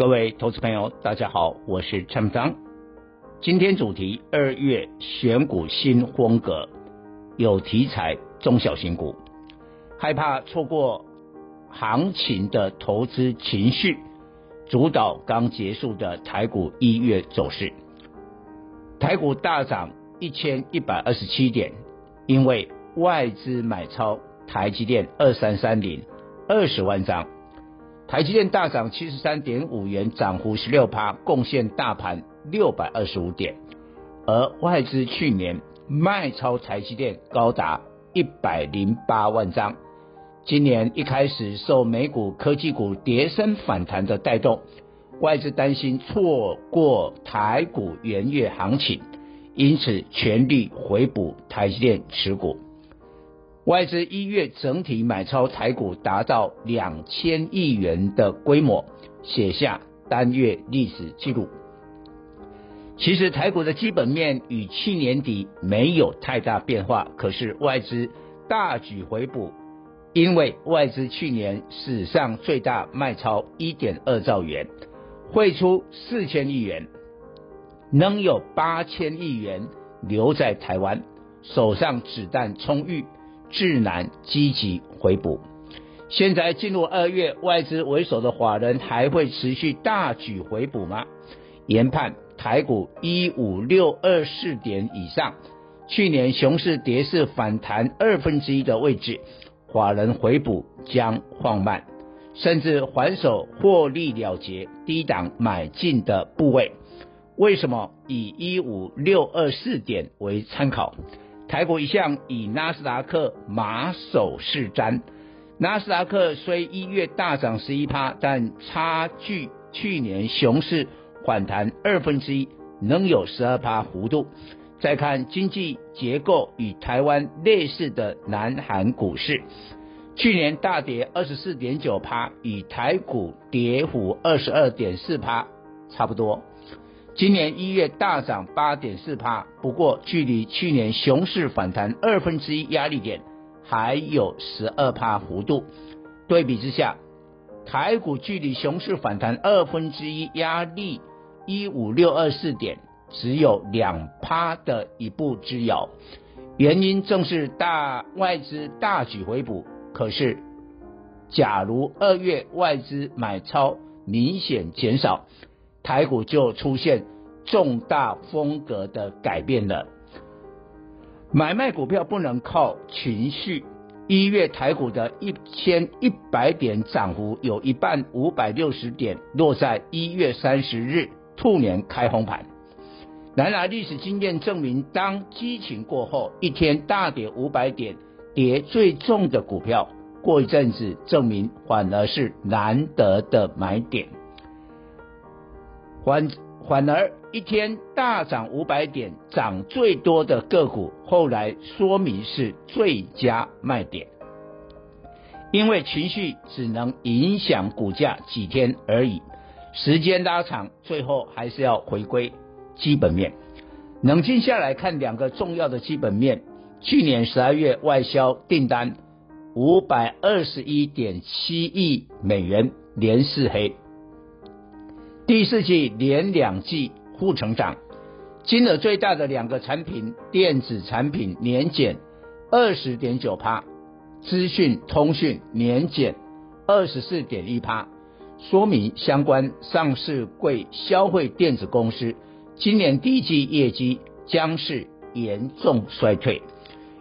各位投资朋友，大家好，我是蔡明彰。今天主题：二月选股新风格，有题材中小型股，害怕错过行情的投资情绪，主导刚结束的台股一月走势。台股大涨一千一百二十七点，因为外资买超台积电二三三零二十万张。台积电大涨七十三点五元，涨幅十六趴，贡献大盘六百二十五点。而外资去年卖超台积电高达一百零八万张，今年一开始受美股科技股跌升反弹的带动，外资担心错过台股元月行情，因此全力回补台积电持股。外资一月整体买超台股达到两千亿元的规模，写下单月历史记录。其实台股的基本面与去年底没有太大变化，可是外资大举回补，因为外资去年史上最大卖超一点二兆元，汇出四千亿元，能有八千亿元留在台湾，手上子弹充裕。智难积极回补，现在进入二月，外资为首的法人还会持续大举回补吗？研判台股一五六二四点以上，去年熊市跌势反弹二分之一的位置，法人回补将放慢，甚至还手获利了结低档买进的部位。为什么以一五六二四点为参考？台股一向以纳斯达克马首是瞻，纳斯达克虽一月大涨十一趴，但差距去年熊市反弹二分之一，能有十二趴幅度。再看经济结构与台湾类似的南韩股市，去年大跌二十四点九趴，与台股跌幅二十二点四趴差不多。今年一月大涨八点四趴，不过距离去年熊市反弹二分之一压力点还有十二趴幅度。对比之下，台股距离熊市反弹二分之一压力一五六二四点只有两趴的一步之遥。原因正是大外资大举回补。可是，假如二月外资买超明显减少。台股就出现重大风格的改变了。买卖股票不能靠情绪。一月台股的一千一百点涨幅有一半五百六十点落在一月三十日兔年开红盘。然而历史经验证明，当激情过后，一天大跌五百点，跌最重的股票，过一阵子证明反而是难得的买点。反反而一天大涨五百点，涨最多的个股，后来说明是最佳卖点。因为情绪只能影响股价几天而已，时间拉长，最后还是要回归基本面。冷静下来看两个重要的基本面：去年十二月外销订单五百二十一点七亿美元，连四黑。第四季连两季负成长，金额最大的两个产品，电子产品年减二十点九趴，资讯通讯年减二十四点一趴，说明相关上市柜消费电子公司今年第一季业绩将是严重衰退。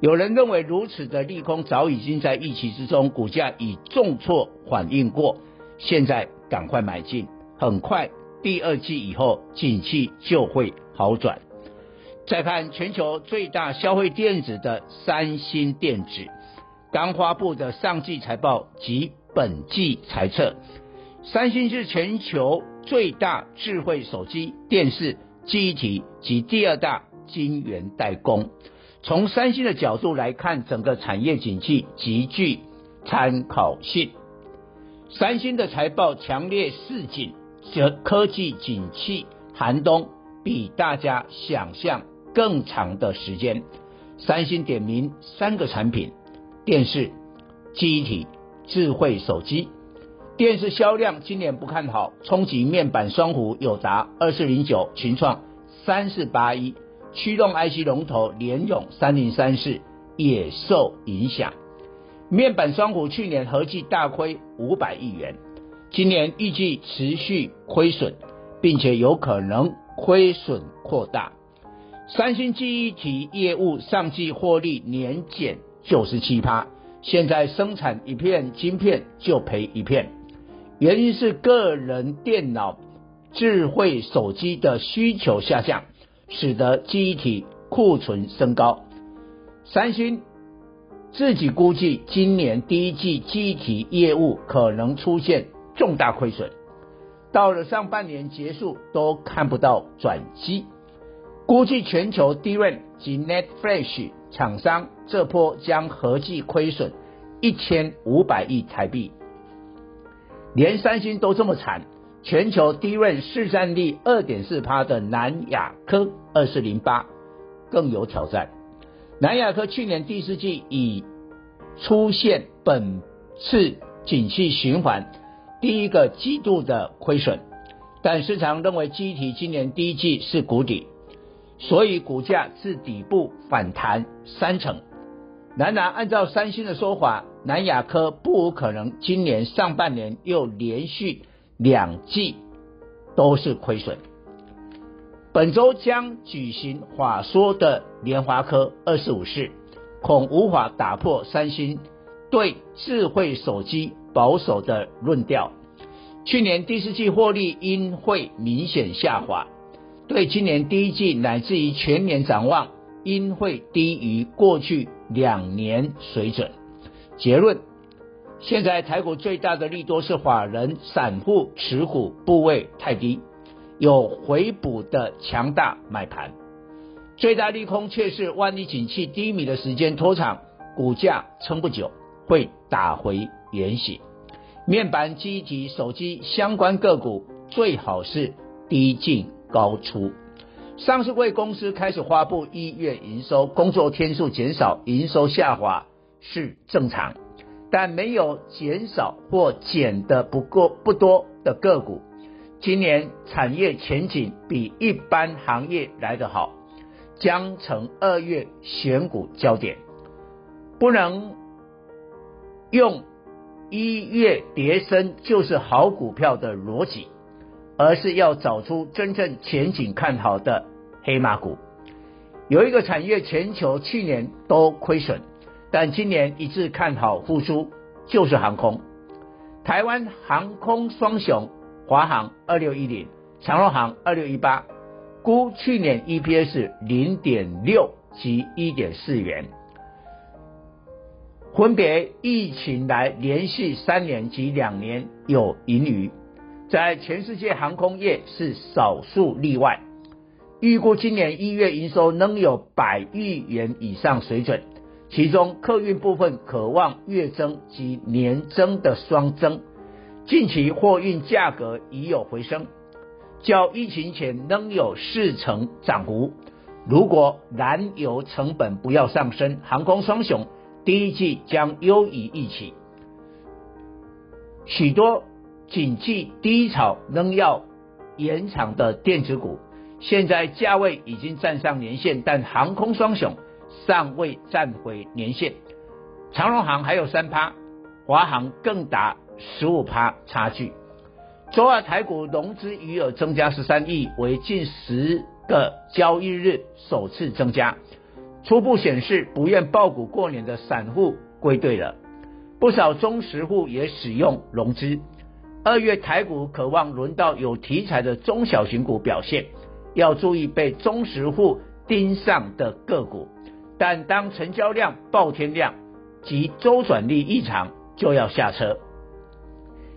有人认为如此的利空早已经在预期之中，股价已重挫反应过，现在赶快买进。很快，第二季以后，景气就会好转。再看全球最大消费电子的三星电子，刚发布的上季财报及本季财测，三星是全球最大智慧手机、电视、记忆体及第二大晶圆代工。从三星的角度来看，整个产业景气极具参考性。三星的财报强烈示警，科技景气寒冬比大家想象更长的时间。三星点名三个产品：电视、机体、智慧手机。电视销量今年不看好，冲击面板双虎友达二四零九、群创三四八一。驱动 IC 龙头联咏三零三四也受影响，面板双虎去年合计大亏五百亿元，今年预计持续亏损，并且有可能亏损扩大。三星记忆体业务上季获利年减九十七趴，现在生产一片晶片就赔一片，原因是个人电脑、智慧手机的需求下降。使得记忆体库存升高，三星自己估计今年第一季记忆体业务可能出现重大亏损，到了上半年结束都看不到转机，估计全球 DRAM 及 n e t f l a s h 厂商这波将合计亏损一千五百亿台币，连三星都这么惨。全球 DRAM 市占率二点四趴的南亚科二四零八更有挑战。南亚科去年第四季已出现本次景气循环第一个季度的亏损，但市场认为机体今年第一季是谷底，所以股价自底部反弹三成。然而，按照三星的说法，南亚科不可能今年上半年又连续。两季都是亏损。本周将举行法说的联华科二十五四，恐无法打破三星对智慧手机保守的论调。去年第四季获利应会明显下滑，对今年第一季乃至于全年展望应会低于过去两年水准。结论。现在台股最大的利多是法人散户持股部位太低，有回补的强大买盘；最大利空却是万一景气低迷的时间拖长，股价撑不久会打回原形。面板、记忆体、手机相关个股最好是低进高出。上市柜公司开始发布一月营收，工作天数减少，营收下滑是正常。但没有减少或减的不过不多的个股，今年产业前景比一般行业来得好，将成二月选股焦点。不能用一月跌升就是好股票的逻辑，而是要找出真正前景看好的黑马股。有一个产业全球去年都亏损。但今年一致看好复苏，就是航空。台湾航空双雄，华航二六一零，长荣航二六一八，估去年 EPS 零点六及一点四元，分别疫情来连续三年及两年有盈余，在全世界航空业是少数例外。预估今年一月营收能有百亿元以上水准。其中客运部分可望月增及年增的双增，近期货运价格已有回升，较疫情前仍有四成涨幅。如果燃油成本不要上升，航空双雄第一季将优于预期。许多景气低潮仍要延长的电子股，现在价位已经站上年线，但航空双雄。尚未站回年线，长荣航还有三趴，华航更达十五趴差距。周二台股融资余额增加十三亿，为近十个交易日首次增加，初步显示不愿抱股过年的散户归队了，不少中实户也使用融资。二月台股可望轮到有题材的中小型股表现，要注意被中实户盯上的个股。但当成交量爆天量及周转率异常，就要下车。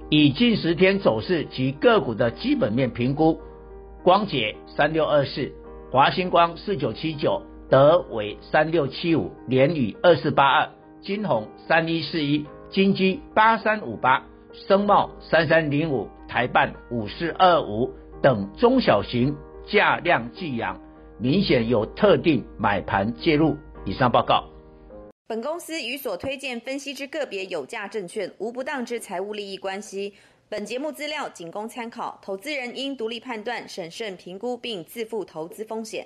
以近十天走势及个股的基本面评估，光頡三六二四，华星光四九七九，德为三六七五，联宇二四八二，金鸿三一四一，金基八三五八，声茂三三零五，台办五四二五等中小型价量计扬，明显有特定买盘介入。以上报告。本公司与所推荐分析之个别有价证券无不当之财务利益关系。本节目资料仅供参考，投资人应独立判断、审慎评估并自负投资风险。